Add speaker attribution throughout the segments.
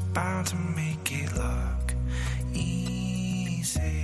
Speaker 1: bound to make it look easy.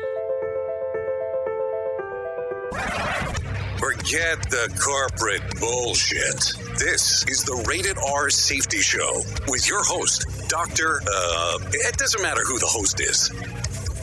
Speaker 2: Forget the corporate bullshit. This is the Rated R Safety Show with your host, Dr. Uh, it doesn't matter who the host is.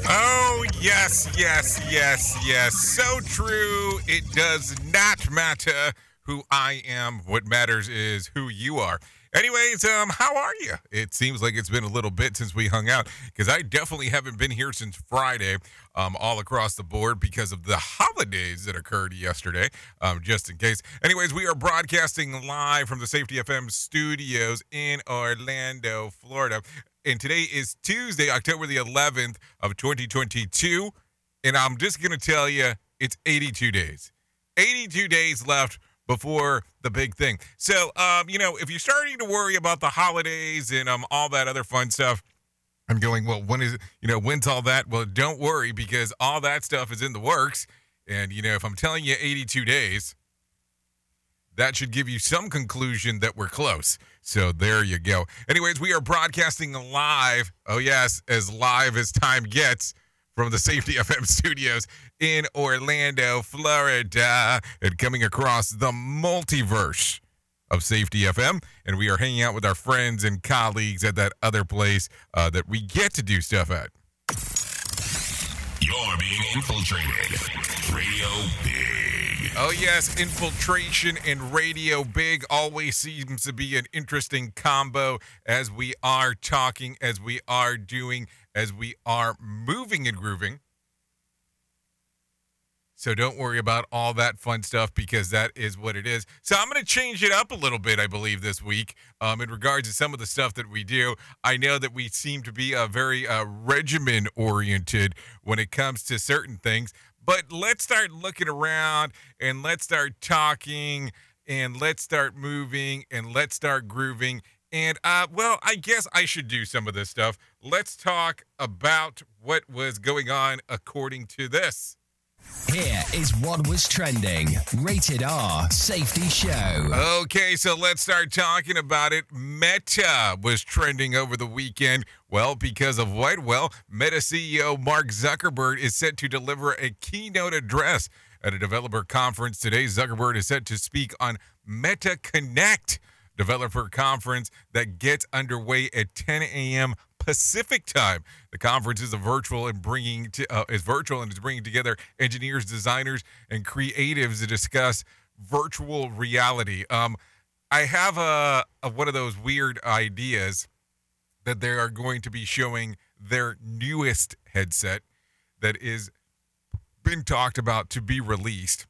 Speaker 3: Oh, yes, yes, yes, yes. So true. It does not matter who I am. What matters is who you are. Anyways, um, how are you? It seems like it's been a little bit since we hung out because I definitely haven't been here since Friday, um, all across the board because of the holidays that occurred yesterday, um, just in case. Anyways, we are broadcasting live from the Safety FM studios in Orlando, Florida. And today is Tuesday, October the 11th of 2022. And I'm just to tell you, it's 82 days. 82 days left before the big thing. So, um, you know, if you're starting to worry about the holidays and um, all that other fun stuff, I'm going, well, when is, you know, when's all that? Well, don't worry because all that stuff is in the works. And, you know, if I'm telling you 82 days, that should give you some conclusion that we're close. So there you go. Anyways, we are broadcasting live. Oh, yes, as live as time gets from the Safety FM studios in Orlando, Florida, and coming across the multiverse of Safety FM. And we are hanging out with our friends and colleagues at that other place uh, that we get to do stuff at.
Speaker 2: You're being infiltrated. Radio Big.
Speaker 3: Oh, yes, infiltration and radio big always seems to be an interesting combo as we are talking, as we are doing, as we are moving and grooving. So don't worry about all that fun stuff because that is what it is. So I'm going to change it up a little bit, I believe, this week um, in regards to some of the stuff that we do. I know that we seem to be uh, very uh, regimen oriented when it comes to certain things, but let's start looking around and let's start talking and let's start moving and let's start grooving. And uh, well, I guess I should do some of this stuff. Let's talk about what was going on according to this.
Speaker 4: Here is what was trending. Rated R Safety Show.
Speaker 3: Okay, so let's start talking about it. Meta was trending over the weekend. Well, because of what? Well, Meta CEO Mark Zuckerberg is set to deliver a keynote address at a developer conference today. Zuckerberg is set to speak on Meta Connect developer conference that gets underway at 10 a.m. Pacific time. The conference is a virtual and bringing to, uh, is virtual and is bringing together engineers, designers, and creatives to discuss virtual reality. Um, I have a, a one of those weird ideas that they are going to be showing their newest headset that is been talked about to be released.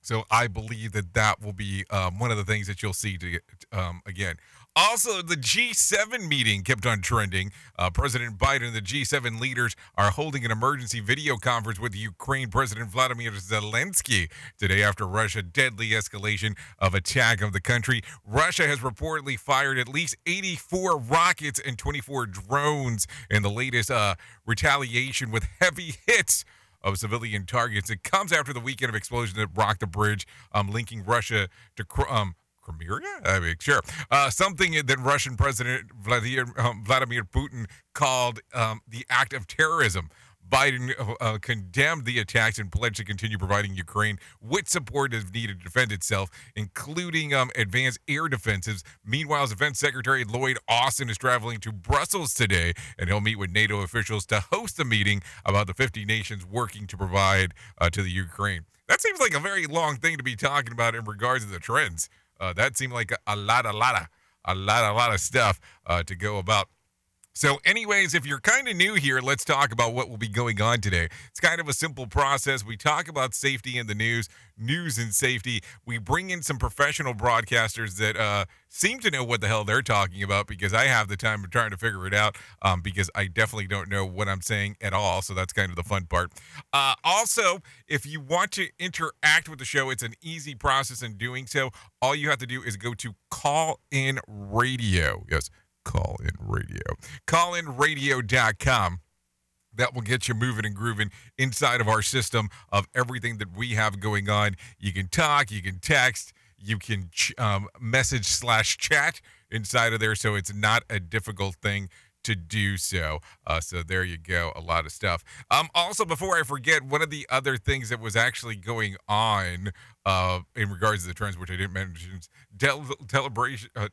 Speaker 3: So I believe that that will be um, one of the things that you'll see to, um, again. Also, the G7 meeting kept on trending. Uh, President Biden and the G7 leaders are holding an emergency video conference with Ukraine President Vladimir Zelensky today after Russia deadly escalation of attack of the country. Russia has reportedly fired at least 84 rockets and 24 drones in the latest uh, retaliation with heavy hits of civilian targets. It comes after the weekend of explosions that rocked the bridge um, linking Russia to um, Crimea. I mean, sure. Uh, something that Russian President Vladimir, um, Vladimir Putin called um, the act of terrorism. Biden uh, uh, condemned the attacks and pledged to continue providing Ukraine with support as needed to defend itself, including um, advanced air defenses. Meanwhile, Defense Secretary Lloyd Austin is traveling to Brussels today, and he'll meet with NATO officials to host a meeting about the 50 nations working to provide uh, to the Ukraine. That seems like a very long thing to be talking about in regards to the trends. Uh, that seemed like a, lot, a lot of, a lot, a lot of stuff uh, to go about. So, anyways, if you're kind of new here, let's talk about what will be going on today. It's kind of a simple process. We talk about safety in the news, news and safety. We bring in some professional broadcasters that uh, seem to know what the hell they're talking about because I have the time of trying to figure it out um, because I definitely don't know what I'm saying at all. So, that's kind of the fun part. Uh, also, if you want to interact with the show, it's an easy process in doing so. All you have to do is go to Call In Radio. Yes Call In Radio. CallInRadio.com. That will get you moving and grooving inside of our system of everything that we have going on. You can talk, you can text, you can ch- um, message slash chat inside of there. So it's not a difficult thing to do so. Uh, so there you go, a lot of stuff. Um, also, before I forget, one of the other things that was actually going on uh, in regards to the trends, which I didn't mention, del- celebration. Uh,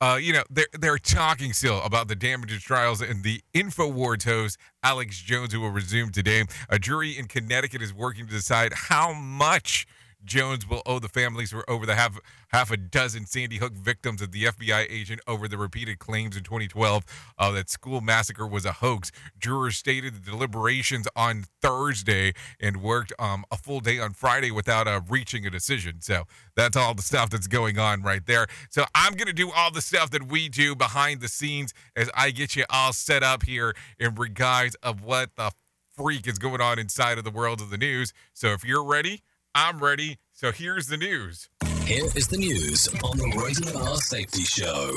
Speaker 3: uh, you know, they're they're talking still about the damages trials and the Infowars host Alex Jones, who will resume today. A jury in Connecticut is working to decide how much Jones will owe the families for over the half half a dozen Sandy Hook victims of the FBI agent over the repeated claims in 2012 uh, that school massacre was a hoax. Jurors stated the deliberations on Thursday and worked um, a full day on Friday without uh, reaching a decision. So that's all the stuff that's going on right there. So I'm gonna do all the stuff that we do behind the scenes as I get you all set up here in regards of what the freak is going on inside of the world of the news. So if you're ready. I'm ready. So here's the news.
Speaker 4: Here is the news on the Rated R Safety Show.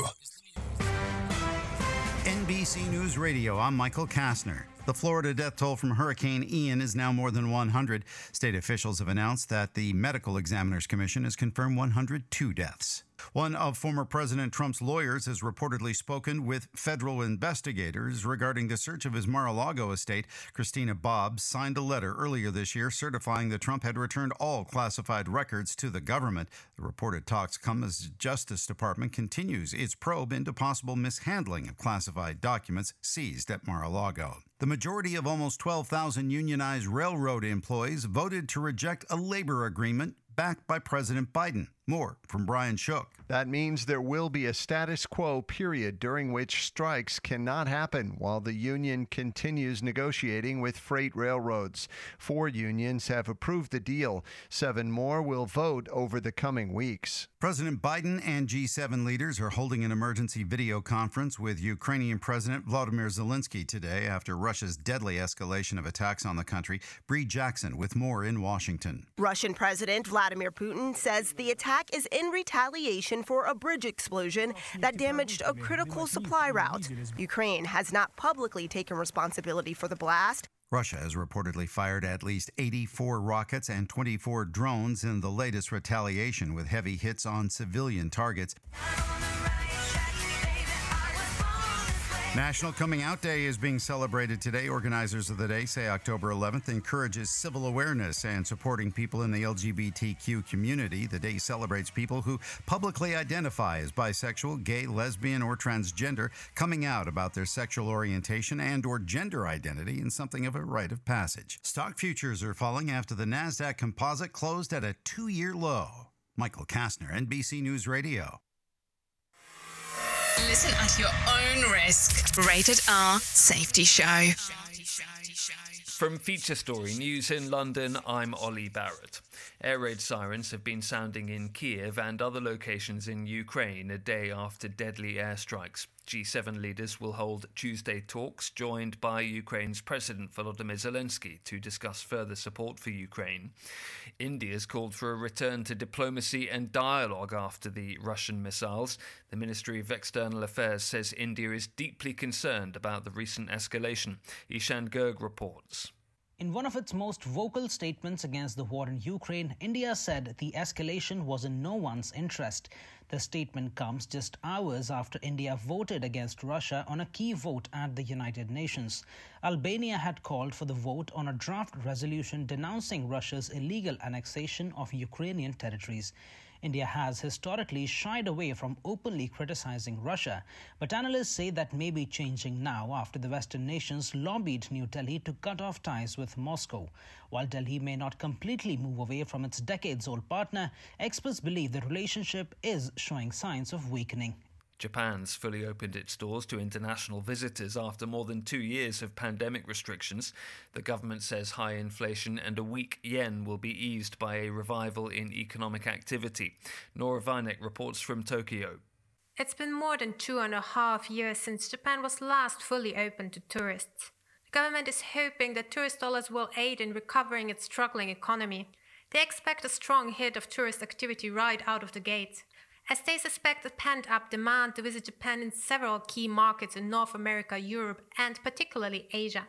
Speaker 5: NBC News Radio, I'm Michael Kastner. The Florida death toll from Hurricane Ian is now more than 100. State officials have announced that the Medical Examiners Commission has confirmed 102 deaths. One of former President Trump's lawyers has reportedly spoken with federal investigators regarding the search of his Mar a Lago estate. Christina Bobbs signed a letter earlier this year certifying that Trump had returned all classified records to the government. The reported talks come as the Justice Department continues its probe into possible mishandling of classified documents seized at Mar a Lago. The majority of almost 12,000 unionized railroad employees voted to reject a labor agreement backed by President Biden. More from Brian Shook.
Speaker 6: That means there will be a status quo period during which strikes cannot happen while the union continues negotiating with freight railroads. Four unions have approved the deal. Seven more will vote over the coming weeks.
Speaker 5: President Biden and G7 leaders are holding an emergency video conference with Ukrainian President Vladimir Zelensky today after Russia's deadly escalation of attacks on the country. Bree Jackson with more in Washington.
Speaker 7: Russian President Vladimir Putin says the attack is in retaliation for a bridge explosion that damaged a critical supply route. Ukraine has not publicly taken responsibility for the blast.
Speaker 5: Russia has reportedly fired at least 84 rockets and 24 drones in the latest retaliation with heavy hits on civilian targets. National Coming Out Day is being celebrated today. Organizers of the day say October 11th encourages civil awareness and supporting people in the LGBTQ community. The day celebrates people who publicly identify as bisexual, gay, lesbian, or transgender, coming out about their sexual orientation and or gender identity in something of a rite of passage. Stock futures are falling after the Nasdaq Composite closed at a 2-year low. Michael Kastner, NBC News Radio.
Speaker 8: Listen at your own risk. Rated R Safety Show.
Speaker 9: From Feature Story News in London, I'm Ollie Barrett. Air raid sirens have been sounding in Kiev and other locations in Ukraine a day after deadly airstrikes. G7 leaders will hold Tuesday talks joined by Ukraine's President Volodymyr Zelensky to discuss further support for Ukraine. India's called for a return to diplomacy and dialogue after the Russian missiles. The Ministry of External Affairs says India is deeply concerned about the recent escalation. Ishan Gerg reports.
Speaker 10: In one of its most vocal statements against the war in Ukraine, India said the escalation was in no one's interest. The statement comes just hours after India voted against Russia on a key vote at the United Nations. Albania had called for the vote on a draft resolution denouncing Russia's illegal annexation of Ukrainian territories. India has historically shied away from openly criticizing Russia, but analysts say that may be changing now after the Western nations lobbied New Delhi to cut off ties with Moscow. While Delhi may not completely move away from its decades old partner, experts believe the relationship is showing signs of weakening.
Speaker 9: Japan's fully opened its doors to international visitors after more than two years of pandemic restrictions. The government says high inflation and a weak yen will be eased by a revival in economic activity. Nora Vinek reports from Tokyo.
Speaker 11: It's been more than two and a half years since Japan was last fully open to tourists. The government is hoping that tourist dollars will aid in recovering its struggling economy. They expect a strong hit of tourist activity right out of the gate as they suspect a pent up demand to visit Japan in several key markets in North America, Europe, and particularly Asia.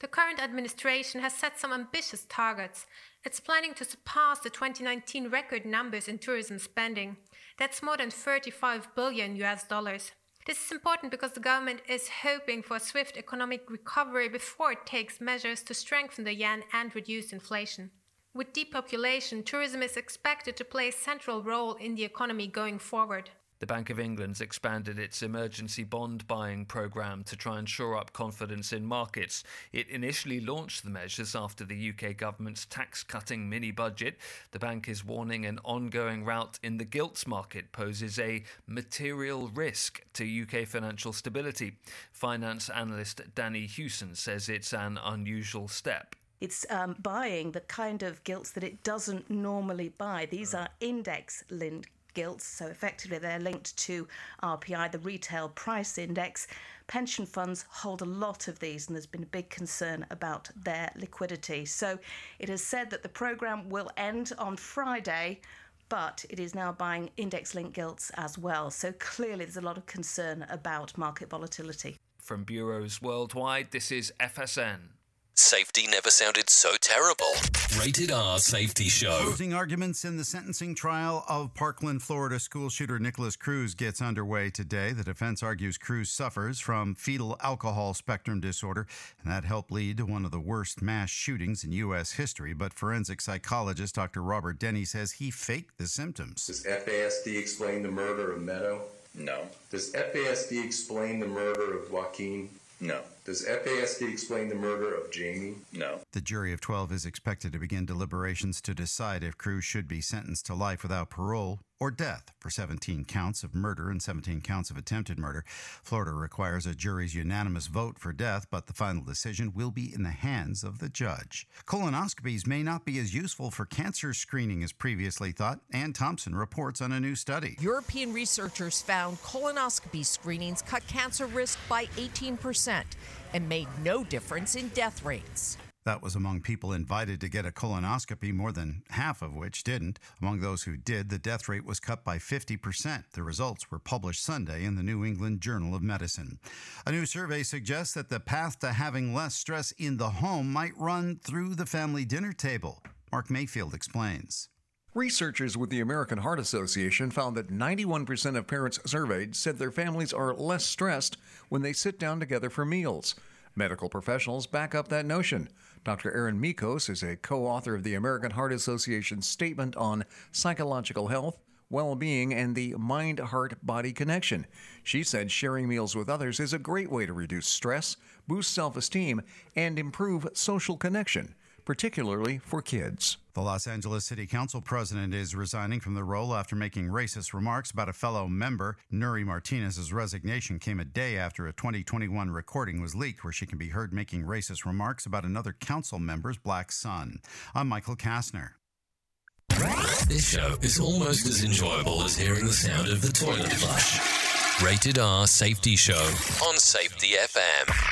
Speaker 11: The current administration has set some ambitious targets. It's planning to surpass the 2019 record numbers in tourism spending. That's more than 35 billion US dollars. This is important because the government is hoping for a swift economic recovery before it takes measures to strengthen the yen and reduce inflation. With depopulation, tourism is expected to play a central role in the economy going forward.
Speaker 9: The Bank of England's expanded its emergency bond buying programme to try and shore up confidence in markets. It initially launched the measures after the UK government's tax cutting mini budget. The bank is warning an ongoing rout in the gilts market poses a material risk to UK financial stability. Finance analyst Danny Hewson says it's an unusual step.
Speaker 12: It's um, buying the kind of gilts that it doesn't normally buy. These are index linked gilts, so effectively they're linked to RPI, the retail price index. Pension funds hold a lot of these, and there's been a big concern about their liquidity. So it has said that the program will end on Friday. But it is now buying index linked gilts as well. So clearly, there's a lot of concern about market volatility.
Speaker 9: From bureaus worldwide, this is FSN.
Speaker 13: Safety never sounded so terrible.
Speaker 4: Rated R Safety Show.
Speaker 5: Closing arguments in the sentencing trial of Parkland, Florida school shooter Nikolas Cruz gets underway today. The defense argues Cruz suffers from fetal alcohol spectrum disorder, and that helped lead to one of the worst mass shootings in U.S. history. But forensic psychologist Dr. Robert Denney says he faked the symptoms.
Speaker 14: Does FASD explain the murder of Meadow?
Speaker 15: No.
Speaker 14: Does FASD explain the murder of Joaquin?
Speaker 15: No.
Speaker 14: Does FASD explain the murder of Jamie?
Speaker 15: No.
Speaker 5: The jury of 12 is expected to begin deliberations to decide if Cruz should be sentenced to life without parole or death for 17 counts of murder and 17 counts of attempted murder. Florida requires a jury's unanimous vote for death, but the final decision will be in the hands of the judge. Colonoscopies may not be as useful for cancer screening as previously thought. Ann Thompson reports on a new study.
Speaker 16: European researchers found colonoscopy screenings cut cancer risk by 18% and made no difference in death rates.
Speaker 5: That was among people invited to get a colonoscopy, more than half of which didn't. Among those who did, the death rate was cut by 50%. The results were published Sunday in the New England Journal of Medicine. A new survey suggests that the path to having less stress in the home might run through the family dinner table. Mark Mayfield explains.
Speaker 17: Researchers with the American Heart Association found that 91% of parents surveyed said their families are less stressed when they sit down together for meals. Medical professionals back up that notion. Dr. Erin Michos is a co author of the American Heart Association's statement on psychological health, well being, and the mind heart body connection. She said sharing meals with others is a great way to reduce stress, boost self esteem, and improve social connection. Particularly for kids.
Speaker 5: The Los Angeles City Council president is resigning from the role after making racist remarks about a fellow member. Nury Martinez's resignation came a day after a 2021 recording was leaked where she can be heard making racist remarks about another council member's black son. I'm Michael Kastner.
Speaker 4: This show is almost as enjoyable as hearing the sound of the toilet flush. Rated R Safety Show on Safety FM.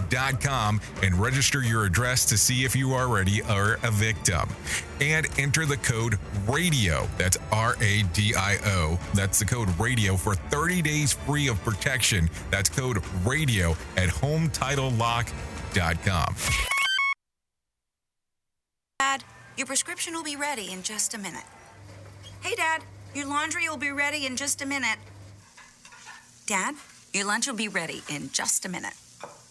Speaker 3: hometitlelock.com and register your address to see if you already are a victim. And enter the code RADIO. That's R A D I O. That's the code RADIO for 30 days free of protection. That's code RADIO at hometitlelock.com.
Speaker 18: Dad, your prescription will be ready in just a minute. Hey, Dad, your laundry will be ready in just a minute. Dad, your lunch will be ready in just a minute.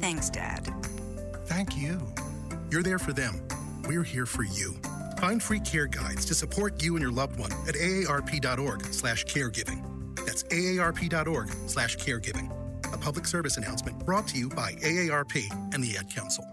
Speaker 18: Thanks, Dad.
Speaker 19: Thank you. You're there for them. We're here for you. Find free care guides to support you and your loved one at aarp.org slash caregiving. That's aarp.org slash caregiving. A public service announcement brought to you by AARP and the Ad Council.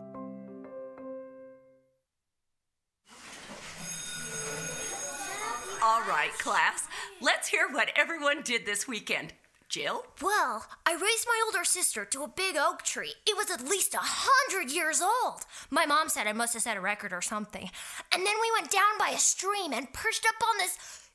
Speaker 20: All right, class. Let's hear what everyone did this weekend. Jill?
Speaker 21: Well, I raised my older sister to a big oak tree. It was at least a hundred years old. My mom said I must have set a record or something. And then we went down by a stream and perched up on this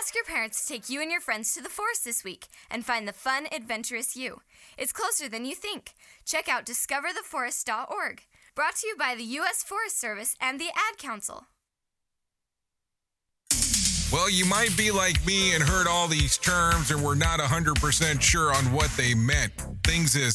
Speaker 22: Ask your parents to take you and your friends to the forest this week and find the fun, adventurous you. It's closer than you think. Check out discovertheforest.org. Brought to you by the U.S. Forest Service and the Ad Council.
Speaker 3: Well, you might be like me and heard all these terms and were not 100% sure on what they meant. Things is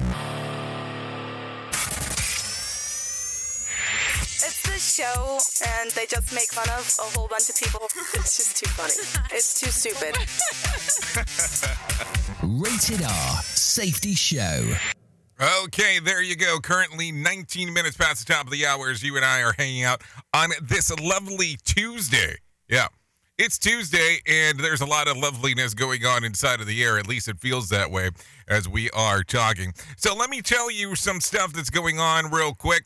Speaker 23: Show, and they just make fun of a whole bunch of people. It's just too funny. It's too stupid.
Speaker 4: Rated R Safety Show.
Speaker 3: Okay, there you go. Currently 19 minutes past the top of the hour as you and I are hanging out on this lovely Tuesday. Yeah. It's Tuesday, and there's a lot of loveliness going on inside of the air. At least it feels that way as we are talking. So, let me tell you some stuff that's going on real quick.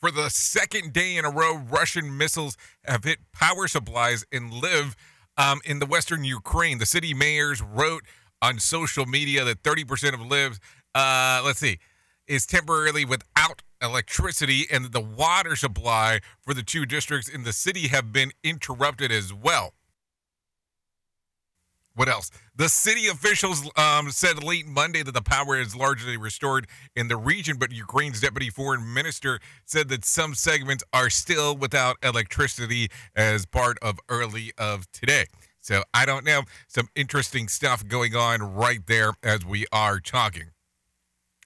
Speaker 3: For the second day in a row, Russian missiles have hit power supplies in Lviv um, in the western Ukraine. The city mayors wrote on social media that 30% of Lviv, uh, let's see, is temporarily without electricity, and the water supply for the two districts in the city have been interrupted as well. What else? The city officials um, said late Monday that the power is largely restored in the region, but Ukraine's deputy foreign minister said that some segments are still without electricity as part of early of today. So I don't know. Some interesting stuff going on right there as we are talking.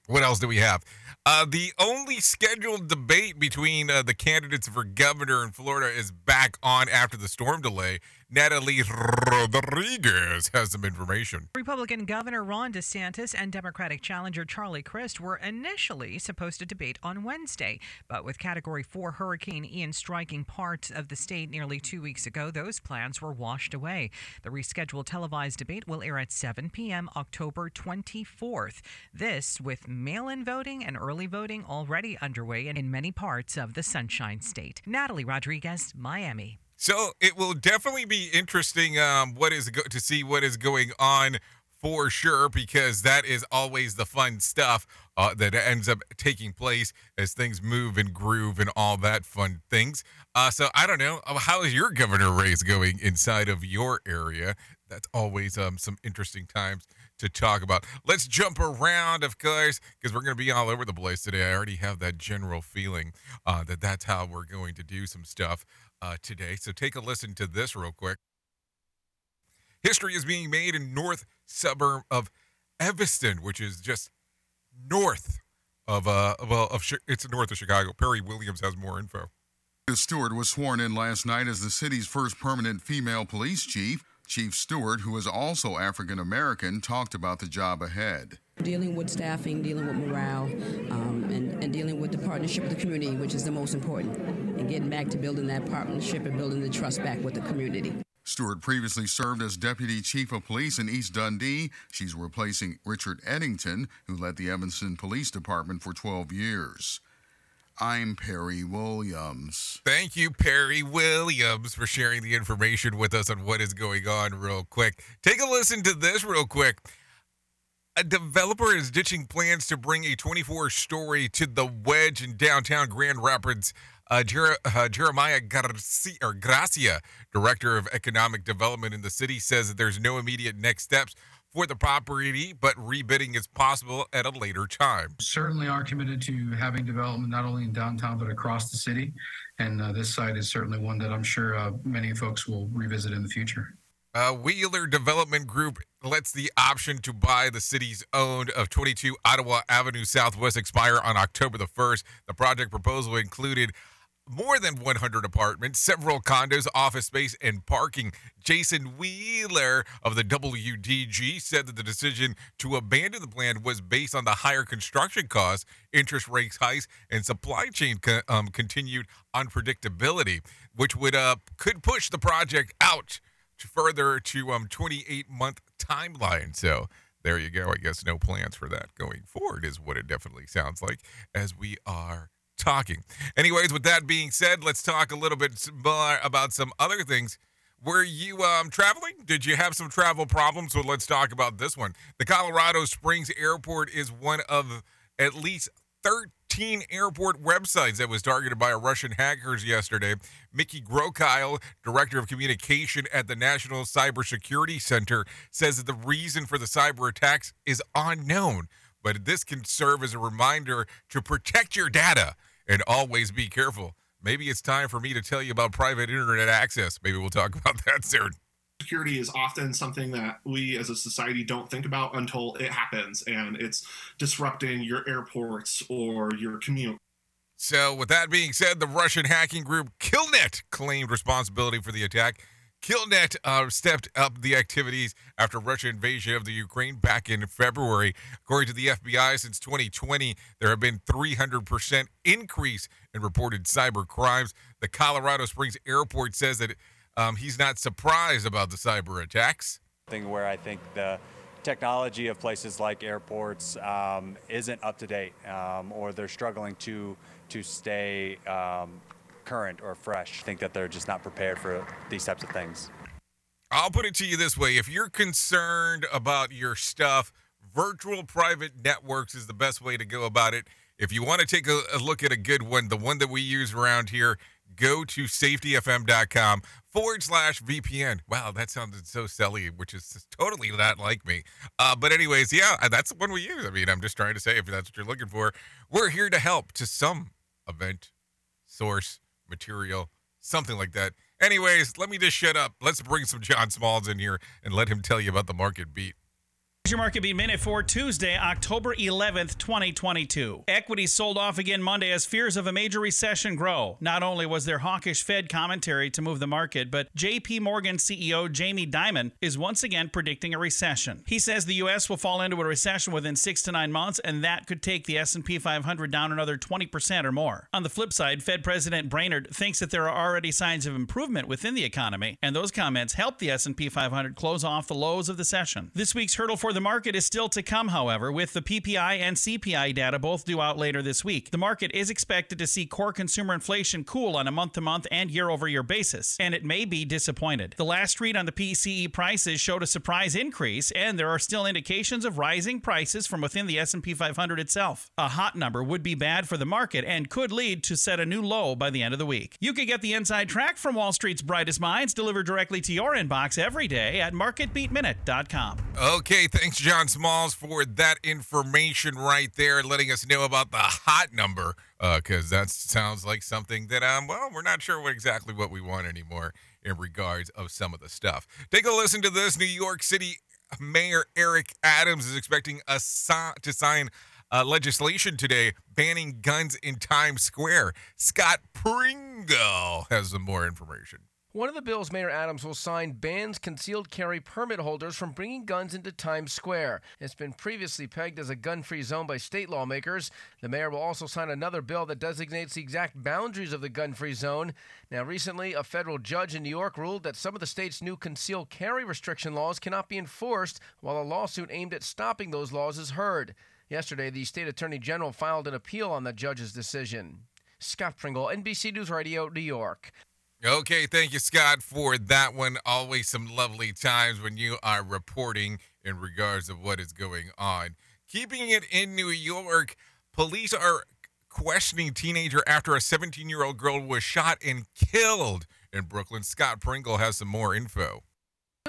Speaker 3: What else do we have? Uh, the only scheduled debate between uh, the candidates for governor in Florida is back on after the storm delay. Natalie Rodriguez has some information.
Speaker 24: Republican Governor Ron DeSantis and Democratic challenger Charlie Crist were initially supposed to debate on Wednesday, but with Category 4 Hurricane Ian striking parts of the state nearly two weeks ago, those plans were washed away. The rescheduled televised debate will air at 7 p.m. October 24th. This with mail in voting and early voting already underway in many parts of the Sunshine State. Natalie Rodriguez, Miami.
Speaker 3: So it will definitely be interesting um, what is go- to see what is going on for sure because that is always the fun stuff uh, that ends up taking place as things move and groove and all that fun things. Uh, so I don't know uh, how is your governor race going inside of your area. That's always um, some interesting times to talk about. Let's jump around, of course, because we're going to be all over the place today. I already have that general feeling uh, that that's how we're going to do some stuff uh, today. So take a listen to this real quick. History is being made in north suburb of Evanston, which is just north of uh well of it's north of Chicago. Perry Williams has more info.
Speaker 25: Stewart was sworn in last night as the city's first permanent female police chief. Chief Stewart, who is also African American, talked about the job ahead.
Speaker 15: Dealing with staffing, dealing with morale, um, and, and dealing with the partnership with the community, which is the most important, and getting back to building that partnership and building the trust back with the community.
Speaker 25: Stewart previously served as deputy chief of police in East Dundee. She's replacing Richard Eddington, who led the Evanston Police Department for 12 years. I'm Perry Williams.
Speaker 3: Thank you, Perry Williams, for sharing the information with us on what is going on real quick. Take a listen to this real quick. A developer is ditching plans to bring a 24 story to the wedge in downtown Grand Rapids. Uh, Jer- uh, Jeremiah Garcia, Gracia, director of economic development in the city, says that there's no immediate next steps for the property, but rebidding is possible at a later time.
Speaker 26: Certainly are committed to having development not only in downtown but across the city. And uh, this site is certainly one that I'm sure uh, many folks will revisit in the future.
Speaker 3: Uh, Wheeler Development Group lets the option to buy the city's owned of 22 Ottawa Avenue Southwest expire on October the 1st. The project proposal included more than 100 apartments, several condos, office space, and parking. Jason Wheeler of the WDG said that the decision to abandon the plan was based on the higher construction costs, interest rates hikes, and supply chain co- um, continued unpredictability, which would uh, could push the project out further to um 28 month timeline. So there you go. I guess no plans for that going forward is what it definitely sounds like as we are talking. Anyways, with that being said, let's talk a little bit more about some other things. Were you um, traveling? Did you have some travel problems? So let's talk about this one. The Colorado Springs Airport is one of at least 13 airport websites that was targeted by Russian hackers yesterday. Mickey Grokile, director of communication at the National Cybersecurity Center, says that the reason for the cyber attacks is unknown, but this can serve as a reminder to protect your data and always be careful. Maybe it's time for me to tell you about private internet access. Maybe we'll talk about that soon.
Speaker 27: Security is often something that we as a society don't think about until it happens and it's disrupting your airports or your commute.
Speaker 3: So, with that being said, the Russian hacking group Killnet claimed responsibility for the attack. Killnet uh, stepped up the activities after Russian invasion of the Ukraine back in February. According to the FBI, since 2020, there have been 300% increase in reported cyber crimes. The Colorado Springs airport says that um, he's not surprised about the cyber attacks.
Speaker 28: Thing where I think the technology of places like airports um, isn't up to date, um, or they're struggling to to stay um, current or fresh. I think that they're just not prepared for these types of things.
Speaker 3: I'll put it to you this way if you're concerned about your stuff, virtual private networks is the best way to go about it. If you want to take a, a look at a good one, the one that we use around here, go to safetyfm.com forward slash VPN. Wow, that sounded so silly, which is totally not like me. Uh, but, anyways, yeah, that's the one we use. I mean, I'm just trying to say if that's what you're looking for, we're here to help to some event, source, material, something like that. Anyways, let me just shut up. Let's bring some John Smalls in here and let him tell you about the market beat.
Speaker 29: Your market beat minute for Tuesday, October 11th, 2022. Equities sold off again Monday as fears of a major recession grow. Not only was there hawkish Fed commentary to move the market, but JP Morgan CEO Jamie Dimon is once again predicting a recession. He says the US will fall into a recession within 6 to 9 months and that could take the S&P 500 down another 20% or more. On the flip side, Fed President Brainard thinks that there are already signs of improvement within the economy, and those comments help the S&P 500 close off the lows of the session. This week's hurdle for the market is still to come, however, with the PPI and CPI data both due out later this week. The market is expected to see core consumer inflation cool on a month to month and year over year basis, and it may be disappointed. The last read on the PCE prices showed a surprise increase, and there are still indications of rising prices from within the S&P 500 itself. A hot number would be bad for the market and could lead to set a new low by the end of the week. You can get the inside track from Wall Street's brightest minds delivered directly to your inbox every day at marketbeatminute.com.
Speaker 3: Okay, thanks, John Smalls, for that information right there, letting us know about the hot number, because uh, that sounds like something that, um, well, we're not sure what exactly what we want anymore in regards of some of the stuff. Take a listen to this. New York City Mayor Eric Adams is expecting a si- to sign uh, legislation today banning guns in Times Square. Scott Pringle has some more information.
Speaker 30: One of the bills Mayor Adams will sign bans concealed carry permit holders from bringing guns into Times Square. It's been previously pegged as a gun free zone by state lawmakers. The mayor will also sign another bill that designates the exact boundaries of the gun free zone. Now, recently, a federal judge in New York ruled that some of the state's new concealed carry restriction laws cannot be enforced, while a lawsuit aimed at stopping those laws is heard. Yesterday, the state attorney general filed an appeal on the judge's decision. Scott Pringle, NBC News Radio, New York.
Speaker 3: Okay, thank you, Scott, for that one. Always some lovely times when you are reporting in regards of what is going on. Keeping it in New York, police are questioning teenager after a 17 year old girl was shot and killed in Brooklyn. Scott Pringle has some more info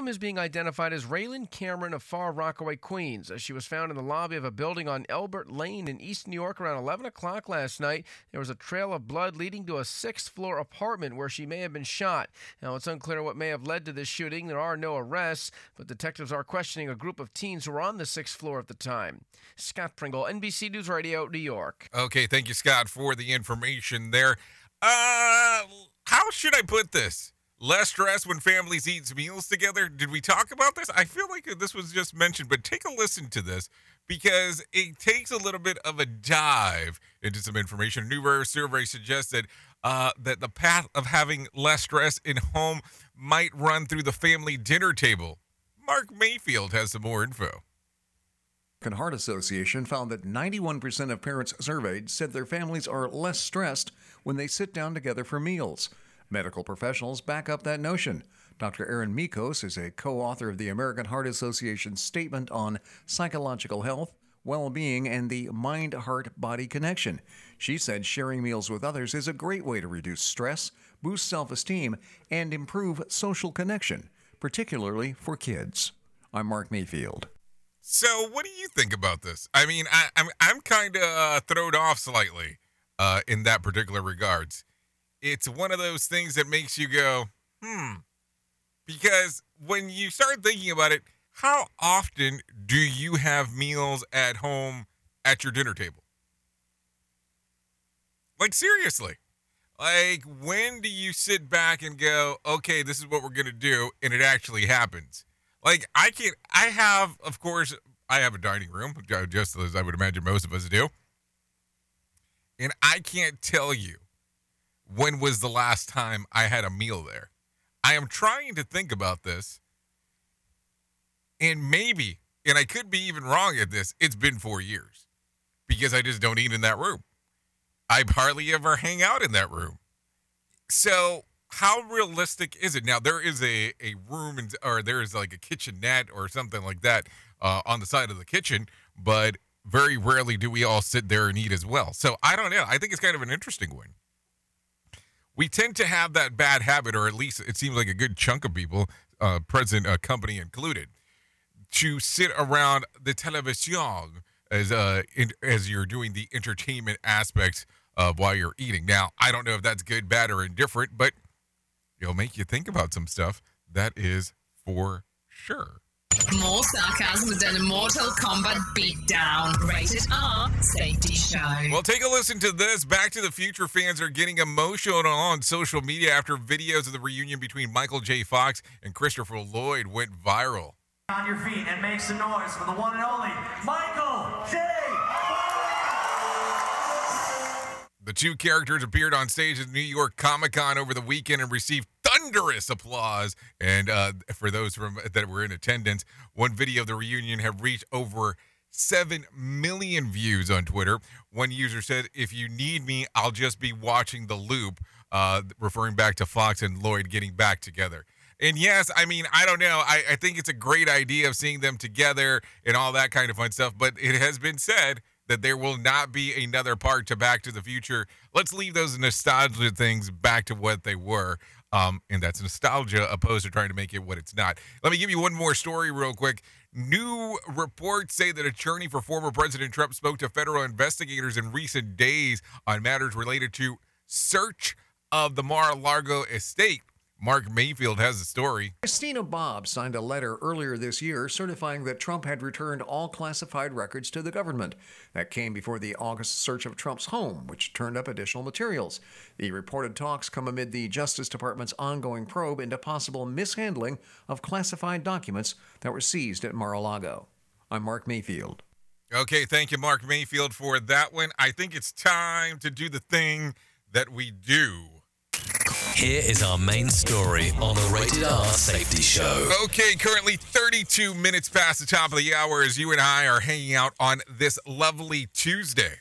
Speaker 30: is being identified as Raylan Cameron of Far Rockaway, Queens. She was found in the lobby of a building on Elbert Lane in East New York around 11 o'clock last night. There was a trail of blood leading to a sixth floor apartment where she may have been shot. Now, it's unclear what may have led to this shooting. There are no arrests, but detectives are questioning a group of teens who were on the sixth floor at the time. Scott Pringle, NBC News Radio, New York.
Speaker 3: Okay, thank you, Scott, for the information there. Uh, how should I put this? Less stress when families eat meals together. Did we talk about this? I feel like this was just mentioned, but take a listen to this because it takes a little bit of a dive into some information. A new survey suggested uh, that the path of having less stress in home might run through the family dinner table. Mark Mayfield has some more info.
Speaker 17: American Heart Association found that 91% of parents surveyed said their families are less stressed when they sit down together for meals. Medical professionals back up that notion. Dr. Erin Michos is a co author of the American Heart Association's statement on psychological health, well being, and the mind heart body connection. She said sharing meals with others is a great way to reduce stress, boost self esteem, and improve social connection, particularly for kids. I'm Mark Mayfield.
Speaker 3: So, what do you think about this? I mean, I, am I'm, I'm kind of uh, thrown off slightly uh, in that particular regards. It's one of those things that makes you go, hmm. Because when you start thinking about it, how often do you have meals at home at your dinner table? Like, seriously. Like, when do you sit back and go, okay, this is what we're going to do, and it actually happens? Like, I can't, I have, of course, I have a dining room, just as I would imagine most of us do. And I can't tell you when was the last time I had a meal there. I am trying to think about this. And maybe, and I could be even wrong at this, it's been four years because I just don't eat in that room. I hardly ever hang out in that room. So, how realistic is it? Now, there is a, a room, in, or there is like a kitchenette or something like that uh, on the side of the kitchen, but very rarely do we all sit there and eat as well. So, I don't know. I think it's kind of an interesting one. We tend to have that bad habit, or at least it seems like a good chunk of people, uh, present uh, company included, to sit around the television as uh in, as you're doing the entertainment aspects of while you're eating. Now, I don't know if that's good, bad, or indifferent, but it'll make you think about some stuff. That is for sure.
Speaker 31: More sarcasm than a Mortal Kombat beatdown. Rated R. Safety Show.
Speaker 3: Well, take a listen to this. Back to the Future fans are getting emotional on social media after videos of the reunion between Michael J. Fox and Christopher Lloyd went viral.
Speaker 32: On your feet and make some noise for the one and only Michael J.
Speaker 3: The two characters appeared on stage at New York Comic Con over the weekend and received thunderous applause. And uh, for those from that were in attendance, one video of the reunion have reached over 7 million views on Twitter. One user said, If you need me, I'll just be watching the loop, uh, referring back to Fox and Lloyd getting back together. And yes, I mean, I don't know. I, I think it's a great idea of seeing them together and all that kind of fun stuff. But it has been said that there will not be another part to Back to the Future. Let's leave those nostalgia things back to what they were. Um, and that's nostalgia opposed to trying to make it what it's not. Let me give you one more story real quick. New reports say that attorney for former President Trump spoke to federal investigators in recent days on matters related to search of the Mar-a-Lago estate. Mark Mayfield has the story.
Speaker 17: Christina Bobb signed a letter earlier this year certifying that Trump had returned all classified records to the government. That came before the August search of Trump's home, which turned up additional materials. The reported talks come amid the Justice Department's ongoing probe into possible mishandling of classified documents that were seized at Mar a Lago. I'm Mark Mayfield.
Speaker 3: Okay, thank you, Mark Mayfield, for that one. I think it's time to do the thing that we do.
Speaker 4: Here is our main story on the Rated R Safety Show.
Speaker 3: Okay, currently 32 minutes past the top of the hour as you and I are hanging out on this lovely Tuesday.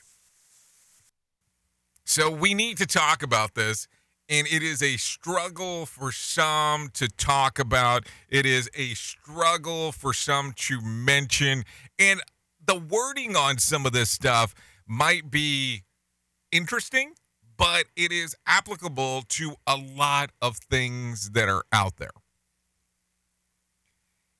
Speaker 3: So we need to talk about this, and it is a struggle for some to talk about. It is a struggle for some to mention, and the wording on some of this stuff might be interesting but it is applicable to a lot of things that are out there.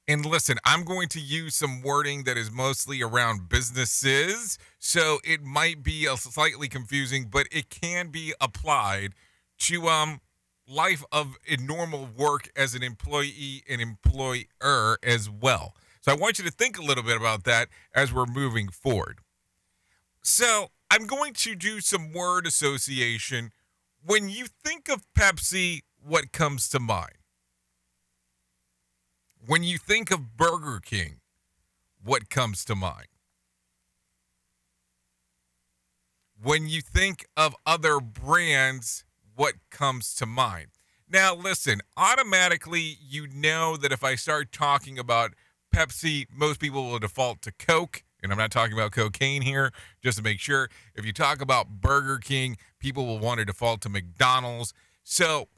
Speaker 3: And listen, I'm going to use some wording that is mostly around businesses, so it might be a slightly confusing, but it can be applied to um life of normal work as an employee and employer as well. So I want you to think a little bit about that as we're moving forward. So, I'm going to do some word association. When you think of Pepsi, what comes to mind? When you think of Burger King, what comes to mind? When you think of other brands, what comes to mind? Now, listen, automatically, you know that if I start talking about Pepsi, most people will default to Coke and I'm not talking about cocaine here, just to make sure. If you talk about Burger King, people will want to default to McDonald's. So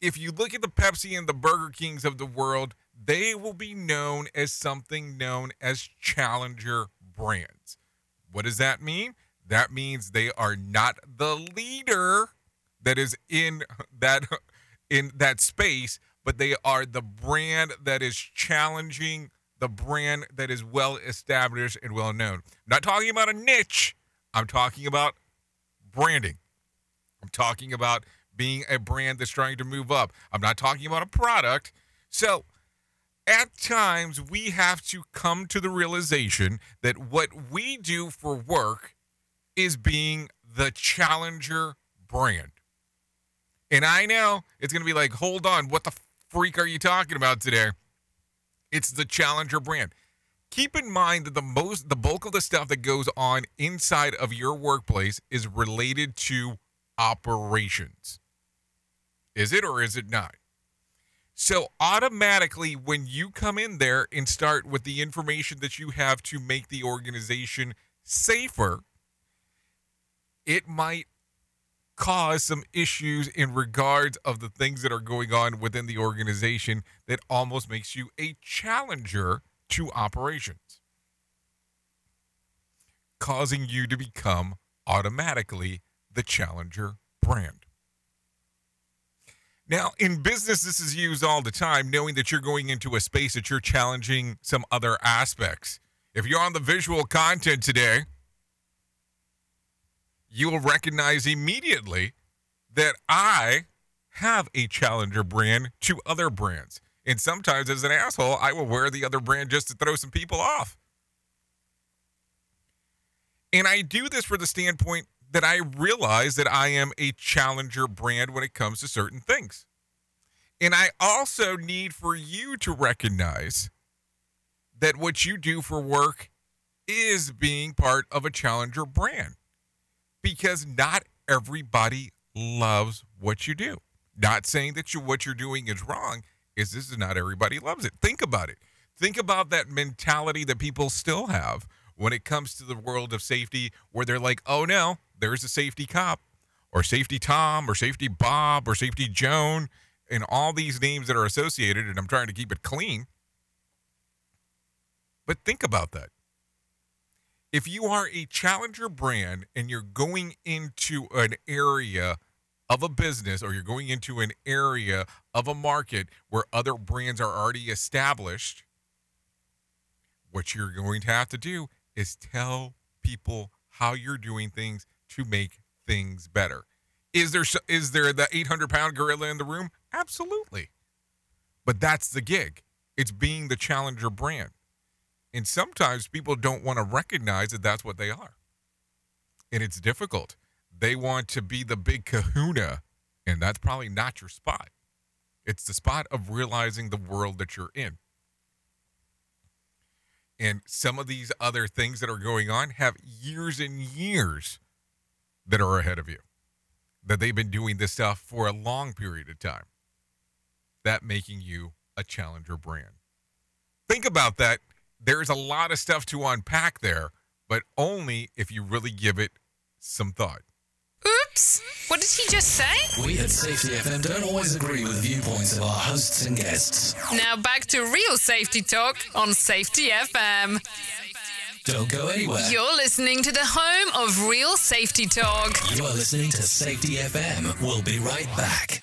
Speaker 3: if you look at the Pepsi and the Burger Kings of the world, they will be known as something known as challenger brands. What does that mean? That means they are not the leader that is in that in that space, but they are the brand that is challenging the brand that is well established and well known. I'm not talking about a niche. I'm talking about branding. I'm talking about being a brand that's trying to move up. I'm not talking about a product. So, at times, we have to come to the realization that what we do for work is being the challenger brand. And I know it's going to be like, hold on, what the freak are you talking about today? It's the challenger brand. Keep in mind that the most the bulk of the stuff that goes on inside of your workplace is related to operations. Is it or is it not? So automatically when you come in there and start with the information that you have to make the organization safer, it might cause some issues in regards of the things that are going on within the organization that almost makes you a challenger to operations causing you to become automatically the challenger brand. Now in business this is used all the time knowing that you're going into a space that you're challenging some other aspects. If you're on the visual content today you will recognize immediately that I have a challenger brand to other brands. And sometimes, as an asshole, I will wear the other brand just to throw some people off. And I do this for the standpoint that I realize that I am a challenger brand when it comes to certain things. And I also need for you to recognize that what you do for work is being part of a challenger brand because not everybody loves what you do. Not saying that you what you're doing is wrong, is this is not everybody loves it. Think about it. Think about that mentality that people still have when it comes to the world of safety where they're like, "Oh no, there's a safety cop or safety Tom or safety Bob or safety Joan and all these names that are associated and I'm trying to keep it clean." But think about that if you are a challenger brand and you're going into an area of a business or you're going into an area of a market where other brands are already established, what you're going to have to do is tell people how you're doing things to make things better. Is there is there the 800 pound gorilla in the room? Absolutely. But that's the gig. It's being the challenger brand. And sometimes people don't want to recognize that that's what they are. And it's difficult. They want to be the big kahuna, and that's probably not your spot. It's the spot of realizing the world that you're in. And some of these other things that are going on have years and years that are ahead of you, that they've been doing this stuff for a long period of time. That making you a challenger brand. Think about that there's a lot of stuff to unpack there, but only if you really give it some thought.
Speaker 22: Oops! What did he just say?
Speaker 4: We at Safety FM don't always agree with viewpoints of our hosts and guests.
Speaker 22: Now back to real safety talk on Safety FM.
Speaker 4: Don't go anywhere.
Speaker 22: You're listening to the home of real safety talk.
Speaker 4: You are listening to Safety FM. We'll be right back.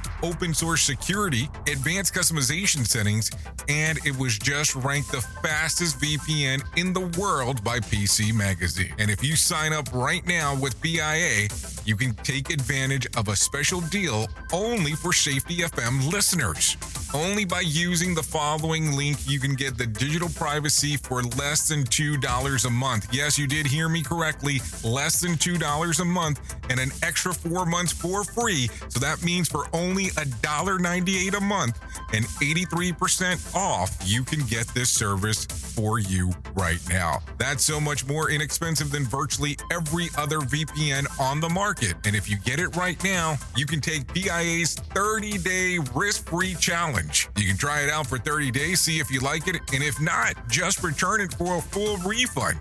Speaker 3: open source security, advanced customization settings, and it was just ranked the fastest VPN in the world by PC Magazine. And if you sign up right now with PIA, you can take advantage of a special deal only for Safety FM listeners. Only by using the following link, you can get the digital privacy for less than $2 a month. Yes, you did hear me correctly. Less than $2 a month and an extra four months for free. So that means for only $1.98 a month and 83% off, you can get this service for you right now. That's so much more inexpensive than virtually every other VPN on the market. And if you get it right now, you can take PIA's 30 day risk free challenge. You can try it out for 30 days, see if you like it, and if not, just return it for a full refund.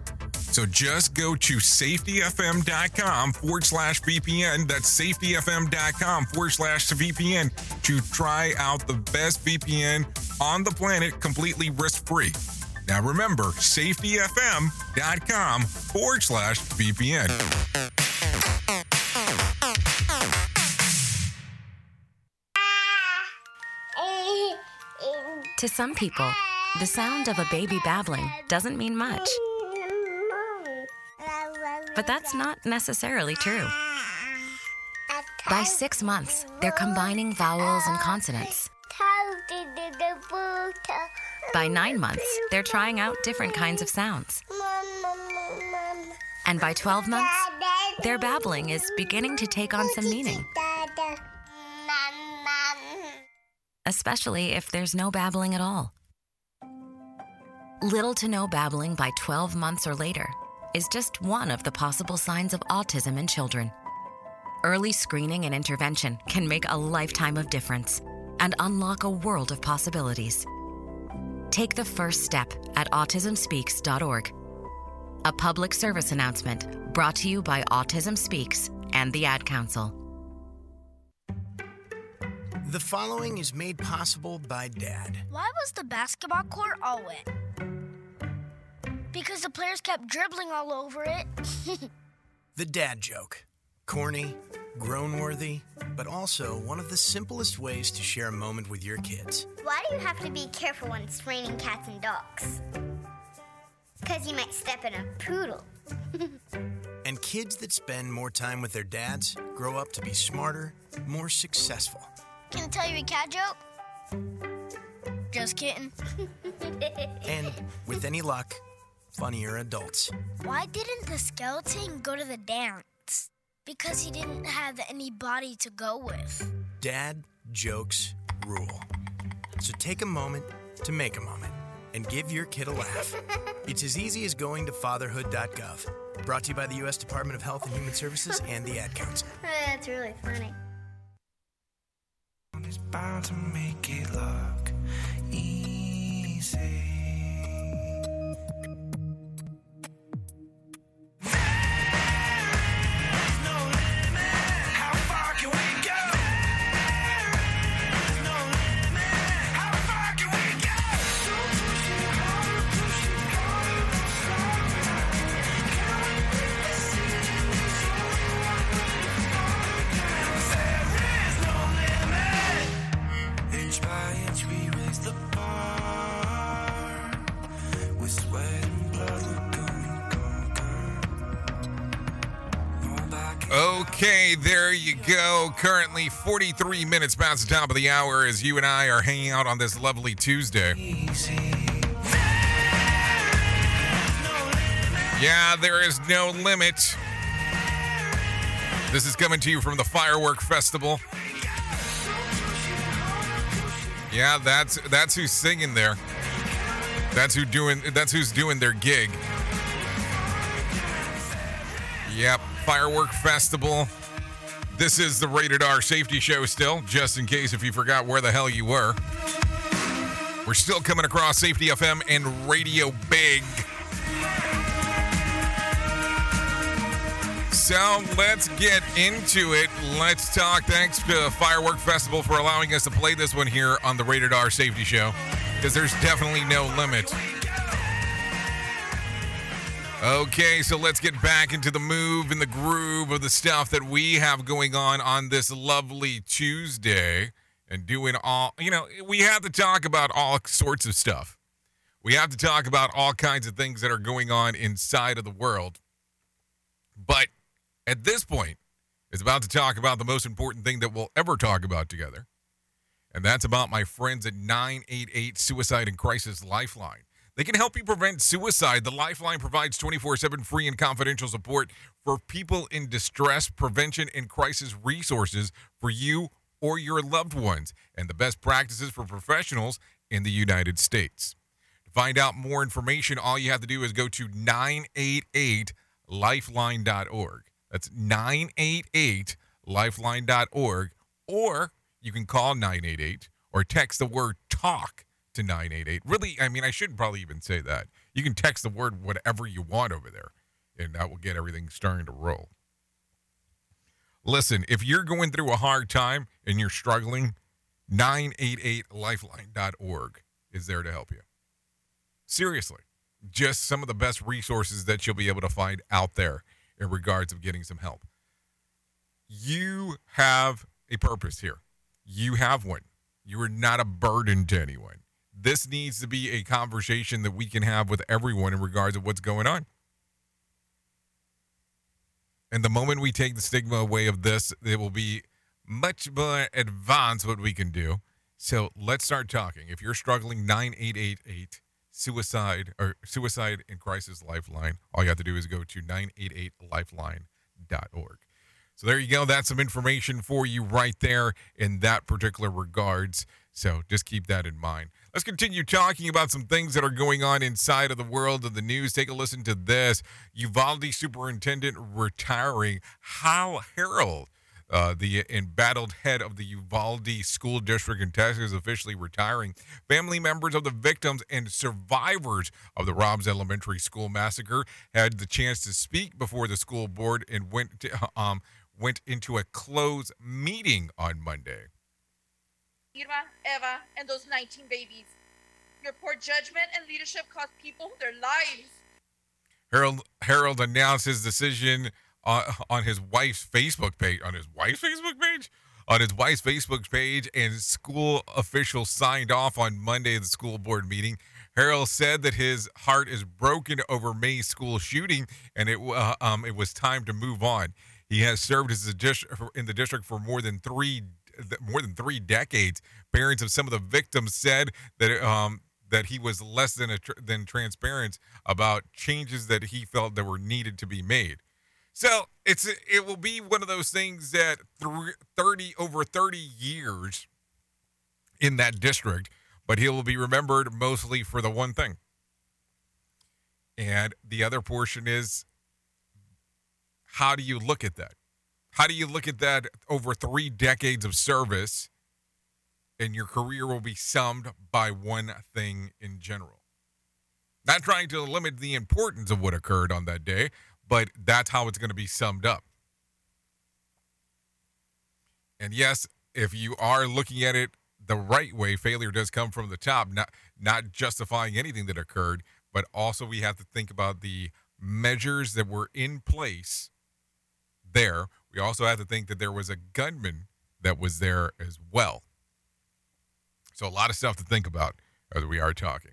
Speaker 3: So just go to safetyfm.com forward slash VPN. That's safetyfm.com forward slash VPN to try out the best VPN on the planet completely risk free. Now remember, safetyfm.com forward slash VPN.
Speaker 33: To some people, the sound of a baby babbling doesn't mean much. But that's not necessarily true. By six months, they're combining vowels and consonants. By nine months, they're trying out different kinds of sounds. And by 12 months, their babbling is beginning to take on some meaning. Especially if there's no babbling at all. Little to no babbling by 12 months or later is just one of the possible signs of autism in children. Early screening and intervention can make a lifetime of difference and unlock a world of possibilities. Take the first step at autismspeaks.org. A public service announcement brought to you by Autism Speaks and the Ad Council.
Speaker 34: The following is made possible by Dad.
Speaker 35: Why was the basketball court all wet? Because the players kept dribbling all over it.
Speaker 34: The dad joke. Corny, grown worthy, but also one of the simplest ways to share a moment with your kids.
Speaker 36: Why do you have to be careful when it's raining cats and dogs? Because you might step in a poodle.
Speaker 34: And kids that spend more time with their dads grow up to be smarter, more successful.
Speaker 35: Can I tell you a cat joke? Just kidding.
Speaker 34: And with any luck, funnier adults.
Speaker 35: Why didn't the skeleton go to the dance? Because he didn't have any body to go with.
Speaker 34: Dad jokes rule. So take a moment to make a moment and give your kid a laugh. It's as easy as going to fatherhood.gov. Brought to you by the U.S. Department of Health and Human Services and the Ad Council.
Speaker 36: That's really funny.
Speaker 1: bound to make it look easy.
Speaker 3: Go. Currently 43 minutes past the top of the hour as you and I are hanging out on this lovely Tuesday. Yeah, there is no limit. This is coming to you from the Firework Festival. Yeah, that's that's who's singing there. That's who doing that's who's doing their gig. Yep, Firework Festival. This is the Rated R Safety Show still, just in case if you forgot where the hell you were. We're still coming across Safety FM and Radio Big. So let's get into it. Let's talk. Thanks to Firework Festival for allowing us to play this one here on the Rated R Safety Show, because there's definitely no limit. Okay, so let's get back into the move and the groove of the stuff that we have going on on this lovely Tuesday and doing all, you know, we have to talk about all sorts of stuff. We have to talk about all kinds of things that are going on inside of the world. But at this point, it's about to talk about the most important thing that we'll ever talk about together. And that's about my friends at 988 Suicide and Crisis Lifeline. They can help you prevent suicide. The Lifeline provides 24 7 free and confidential support for people in distress, prevention, and crisis resources for you or your loved ones, and the best practices for professionals in the United States. To find out more information, all you have to do is go to 988lifeline.org. That's 988lifeline.org, or you can call 988 or text the word talk to 988. Really, I mean, I shouldn't probably even say that. You can text the word whatever you want over there, and that will get everything starting to roll. Listen, if you're going through a hard time and you're struggling, 988lifeline.org is there to help you. Seriously, just some of the best resources that you'll be able to find out there in regards of getting some help. You have a purpose here. You have one. You are not a burden to anyone. This needs to be a conversation that we can have with everyone in regards of what's going on. And the moment we take the stigma away of this, it will be much more advanced what we can do. So let's start talking. If you're struggling, 9888 suicide or suicide and crisis lifeline, all you have to do is go to 988lifeline.org. So there you go. That's some information for you right there in that particular regards. So just keep that in mind. Let's continue talking about some things that are going on inside of the world of the news. Take a listen to this. Uvalde superintendent retiring. Hal Harrell, uh, the embattled head of the Uvalde School District in Texas, is officially retiring. Family members of the victims and survivors of the Robb Elementary School massacre had the chance to speak before the school board and went to, um, went into a closed meeting on Monday.
Speaker 37: Irma, Eva, and those 19 babies. Your poor judgment and leadership cost people their lives.
Speaker 3: Harold Harrell announced his decision on, on his wife's Facebook page. On his wife's Facebook page? On his wife's Facebook page, and school officials signed off on Monday at the school board meeting. Harrell said that his heart is broken over May's school shooting, and it uh, um, it was time to move on. He has served as a in the district for more than three more than three decades. Parents of some of the victims said that um, that he was less than tr- than transparent about changes that he felt that were needed to be made. So it's it will be one of those things that th- thirty over thirty years in that district, but he will be remembered mostly for the one thing. And the other portion is how do you look at that? How do you look at that over three decades of service and your career will be summed by one thing in general? Not trying to limit the importance of what occurred on that day, but that's how it's going to be summed up. And yes, if you are looking at it the right way, failure does come from the top, not not justifying anything that occurred, but also we have to think about the measures that were in place there. We also have to think that there was a gunman that was there as well. So a lot of stuff to think about as we are talking.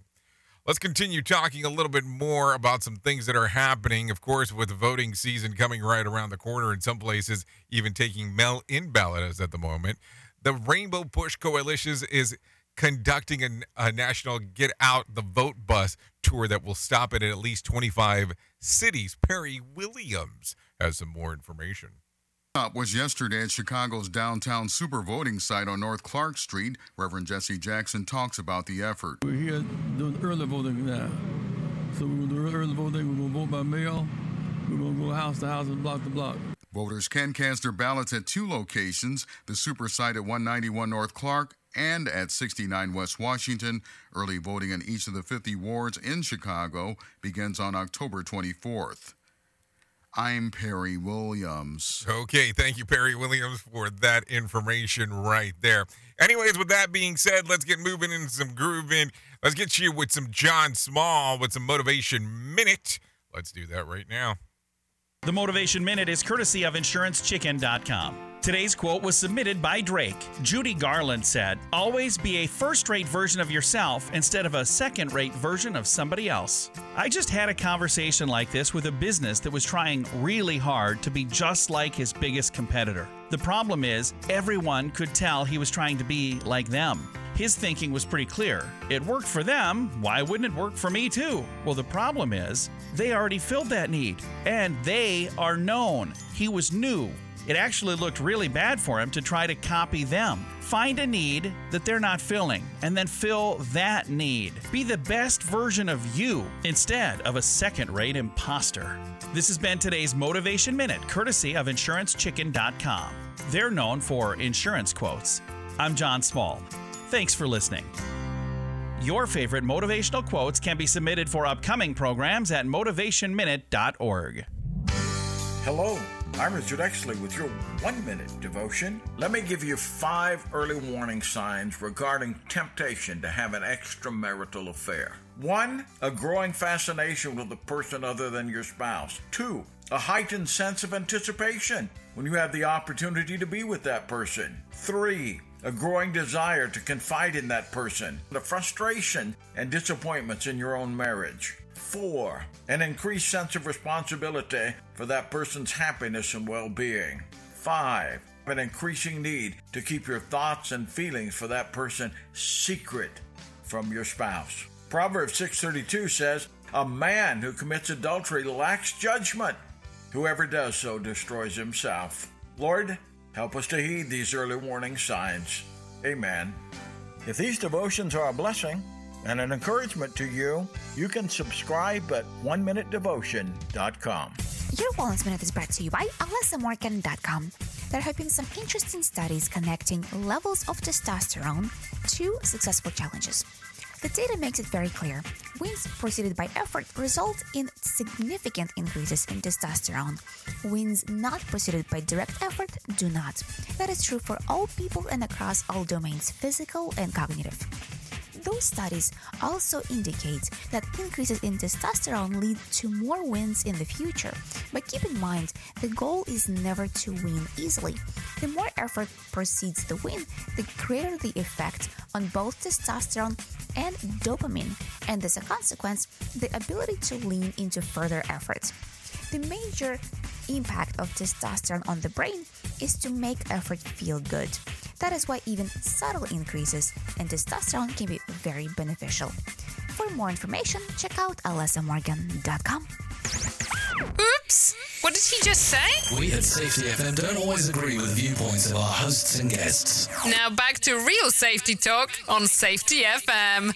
Speaker 3: Let's continue talking a little bit more about some things that are happening. Of course, with voting season coming right around the corner, in some places, even taking mail in ballots at the moment. The Rainbow Push Coalition is conducting a, a, national Get Out the Vote bus tour that will stop at at least 25 cities. Perry Williams has some more information.
Speaker 25: Up was yesterday at Chicago's downtown super voting site on North Clark Street. Reverend Jesse Jackson talks about the effort.
Speaker 38: We're here doing early voting now. So we're going to do early voting. We're going to vote by mail. We're going to go house to house and block to block.
Speaker 25: Voters can cast their ballots at two locations the super site at 191 North Clark and at 69 West Washington. Early voting in each of the 50 wards in Chicago begins on October 24th. I'm Perry Williams.
Speaker 3: Okay, thank you, Perry Williams, for that information right there. Anyways, with that being said, let's get moving into some grooving. Let's get you with some John Small with some Motivation Minute. Let's do that right now.
Speaker 29: The Motivation Minute is courtesy of InsuranceChicken.com. Today's quote was submitted by Drake. Judy Garland said, Always be a first rate version of yourself instead of a second rate version of somebody else. I just had a conversation like this with a business that was trying really hard to be just like his biggest competitor. The problem is, everyone could tell he was trying to be like them. His thinking was pretty clear. It worked for them, why wouldn't it work for me too? Well, the problem is, they already filled that need, and they are known. He was new. It actually looked really bad for him to try to copy them. Find a need that they're not filling, and then fill that need. Be the best version of you instead of a second rate imposter. This has been today's Motivation Minute, courtesy of InsuranceChicken.com. They're known for insurance quotes. I'm John Small. Thanks for listening. Your favorite motivational quotes can be submitted for upcoming programs at motivationminute.org.
Speaker 34: Hello, I'm Richard Exley with your one minute devotion. Let me give you five early warning signs regarding temptation to have an extramarital affair. One, a growing fascination with a person other than your spouse. Two, a heightened sense of anticipation when you have the opportunity to be with that person. Three, a growing desire to confide in that person, the frustration and disappointments in your own marriage. Four, an increased sense of responsibility for that person's happiness and well being. Five, an increasing need to keep your thoughts and feelings for that person secret from your spouse. Proverbs 6:32 says, "A man who commits adultery lacks judgment. Whoever does so destroys himself." Lord, help us to heed these early warning signs. Amen. If these devotions are a blessing and an encouragement to you, you can subscribe at oneminutedevotion.com.
Speaker 39: Your Wellness Minute is brought to you by AlessaMorgan.com. They're been some interesting studies connecting levels of testosterone to successful challenges. The data makes it very clear. Wins preceded by effort result in significant increases in testosterone. Wins not preceded by direct effort do not. That is true for all people and across all domains, physical and cognitive. Those studies also indicate that increases in testosterone lead to more wins in the future. But keep in mind, the goal is never to win easily. The more effort precedes the win, the greater the effect on both testosterone and dopamine, and as a consequence, the ability to lean into further efforts. The major impact of testosterone on the brain is to make effort feel good. That is why even subtle increases in testosterone can be very beneficial. For more information, check out alessamorgan.com.
Speaker 31: Oops! What did he just say?
Speaker 4: We at Safety FM don't always agree with viewpoints of our hosts and guests.
Speaker 31: Now back to real safety talk on Safety FM.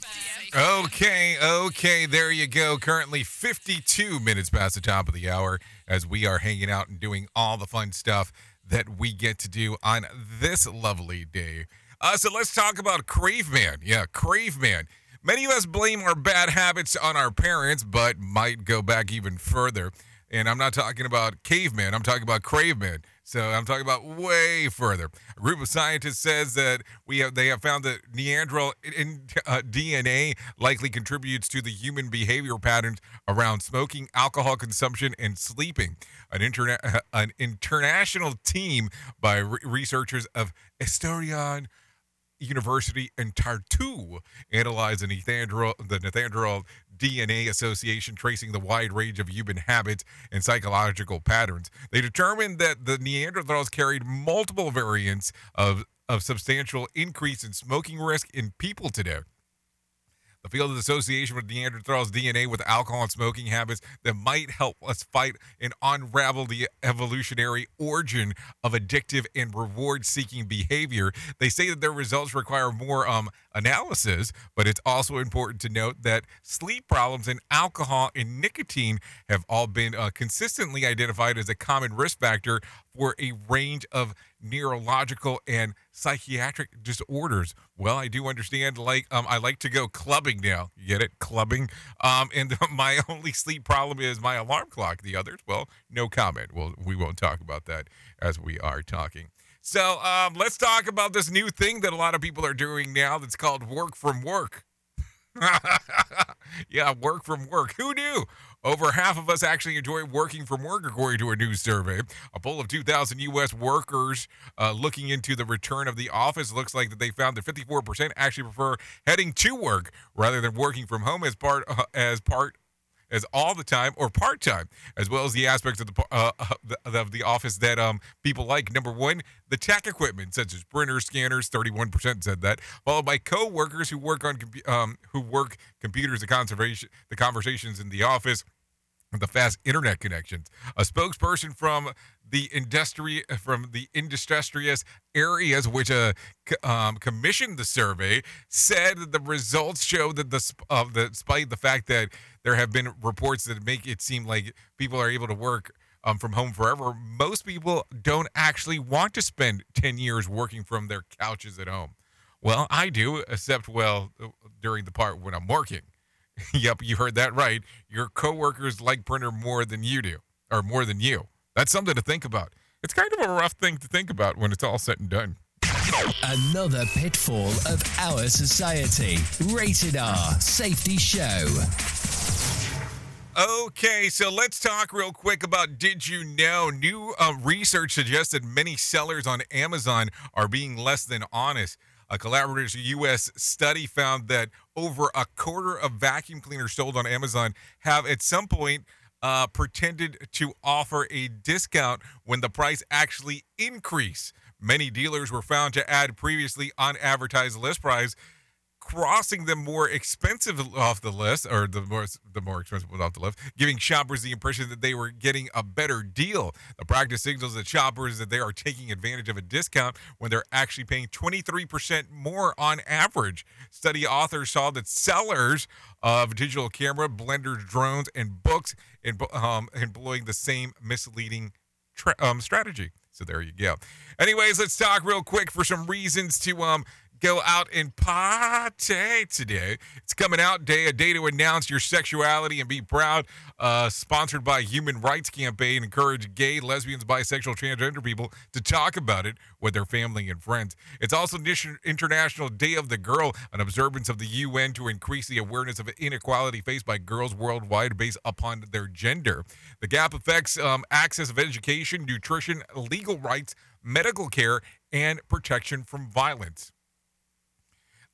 Speaker 3: Okay, okay, there you go. Currently 52 minutes past the top of the hour as we are hanging out and doing all the fun stuff that we get to do on this lovely day. Uh, so let's talk about Crave Man. Yeah, Crave Man. Many of us blame our bad habits on our parents, but might go back even further. And I'm not talking about caveman, I'm talking about craveman. So I'm talking about way further. A group of scientists says that we have they have found that Neanderthal in, uh, DNA likely contributes to the human behavior patterns around smoking, alcohol consumption, and sleeping. An, interna- an international team by re- researchers of Estonian University in Tartu analyzed the Neanderthal DNA Association tracing the wide range of human habits and psychological patterns. They determined that the Neanderthals carried multiple variants of, of substantial increase in smoking risk in people today. The field of association with Neanderthals' DNA with alcohol and smoking habits that might help us fight and unravel the evolutionary origin of addictive and reward-seeking behavior. They say that their results require more um, analysis, but it's also important to note that sleep problems and alcohol and nicotine have all been uh, consistently identified as a common risk factor for a range of neurological and psychiatric disorders. Well, I do understand. Like, um, I like to go clubbing now. You get it, clubbing. Um, and my only sleep problem is my alarm clock. The others, well, no comment. Well, we won't talk about that as we are talking. So, um, let's talk about this new thing that a lot of people are doing now. That's called work from work. yeah, work from work. Who knew? Over half of us actually enjoy working from work, according to a new survey. A poll of 2,000 U.S. workers uh, looking into the return of the office looks like that they found that 54% actually prefer heading to work rather than working from home as part uh, as part as all the time or part time, as well as the aspects of the uh, of the, of the office that um people like. Number one, the tech equipment such as printers, scanners. Thirty one percent said that, followed by co-workers who work on um who work computers, the conservation, the conversations in the office the fast internet connections. A spokesperson from the industry from the industrious areas which uh, c- um, commissioned the survey said that the results show that the sp- uh, the, despite the fact that there have been reports that make it seem like people are able to work um, from home forever, most people don't actually want to spend 10 years working from their couches at home. Well, I do, except well during the part when I'm working. yep, you heard that right. Your coworkers like printer more than you do, or more than you. That's something to think about. It's kind of a rough thing to think about when it's all said and done.
Speaker 40: Another pitfall of our society. Rated R Safety Show.
Speaker 3: Okay, so let's talk real quick about Did You Know? New uh, research suggests that many sellers on Amazon are being less than honest. A collaborative U.S. study found that over a quarter of vacuum cleaners sold on Amazon have at some point uh, pretended to offer a discount when the price actually increased. Many dealers were found to add previously unadvertised list price, crossing them more expensive off the list, or the more the more expensive off the list, giving shoppers the impression that they were getting a better deal. The practice signals that shoppers that they are taking advantage of a discount when they're actually paying 23% more on average. Study authors saw that sellers of digital camera, blenders, drones, and books in, um, employing the same misleading tra- um, strategy. So there you go. Anyways, let's talk real quick for some reasons to um go out and party today. It's coming out day, a day to announce your sexuality and be proud. Uh, sponsored by Human Rights Campaign, encourage gay, lesbians, bisexual, transgender people to talk about it with their family and friends. It's also International Day of the Girl, an observance of the UN to increase the awareness of inequality faced by girls worldwide based upon their gender. The gap affects um, access of education, nutrition, legal rights, medical care, and protection from violence.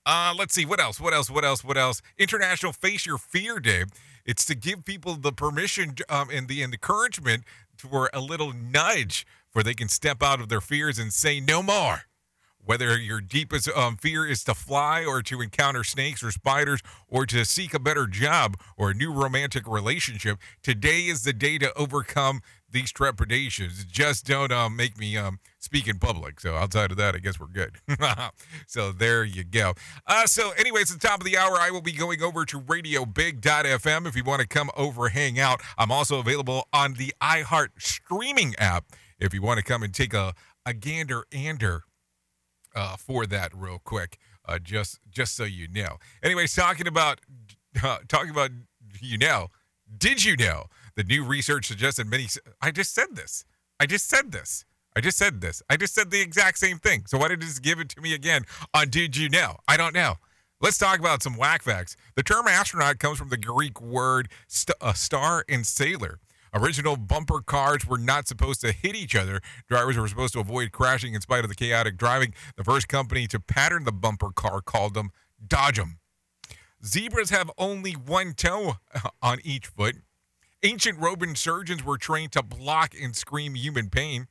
Speaker 3: Uh, let's see what else. What else? What else? What else? International Face Your Fear Day. It's to give people the permission um, and the encouragement for a little nudge, for they can step out of their fears and say no more. Whether your deepest um, fear is to fly or to encounter snakes or spiders or to seek a better job or a new romantic relationship, today is the day to overcome these trepidations. Just don't um, make me um, speak in public. So outside of that, I guess we're good. so there you go. Uh, so anyways, at the top of the hour, I will be going over to RadioBig.fm if you want to come over, hang out. I'm also available on the iHeart streaming app if you want to come and take a, a gander ander uh, for that real quick, uh, just just so you know. Anyways, talking about uh, talking about you know, did you know the new research suggests that many? I just said this. I just said this. I just said this. I just said the exact same thing. So why did you just give it to me again on Did You Know? I don't know. Let's talk about some whack facts. The term astronaut comes from the Greek word st- uh, star and sailor. Original bumper cars were not supposed to hit each other. Drivers were supposed to avoid crashing in spite of the chaotic driving. The first company to pattern the bumper car called them Dodge 'em. Zebras have only one toe on each foot. Ancient Roman surgeons were trained to block and scream human pain.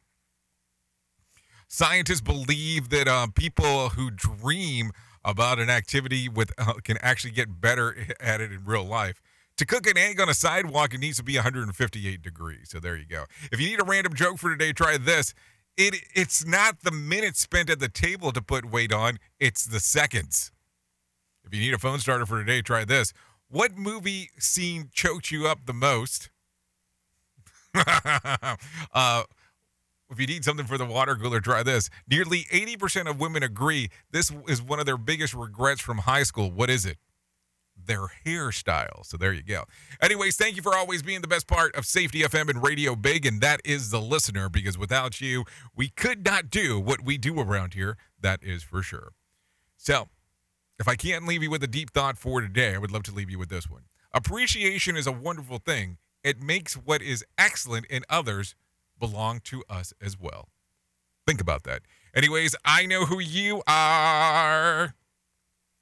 Speaker 3: Scientists believe that uh, people who dream about an activity with uh, can actually get better at it in real life. To cook an egg on a sidewalk, it needs to be 158 degrees. So there you go. If you need a random joke for today, try this. It it's not the minutes spent at the table to put weight on; it's the seconds. If you need a phone starter for today, try this. What movie scene choked you up the most? uh, if you need something for the water cooler, try this. Nearly 80% of women agree this is one of their biggest regrets from high school. What is it? Their hairstyle. So there you go. Anyways, thank you for always being the best part of Safety FM and Radio Big, and that is the listener, because without you, we could not do what we do around here. That is for sure. So, If I can't leave you with a deep thought for today, I would love to leave you with this one. Appreciation is a wonderful thing. It makes what is excellent in others belong to us as well. Think about that. Anyways, I know who you are.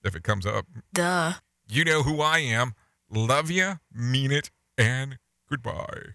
Speaker 3: If it comes up,
Speaker 22: Duh.
Speaker 3: You know who I am. Love ya, mean it, and goodbye.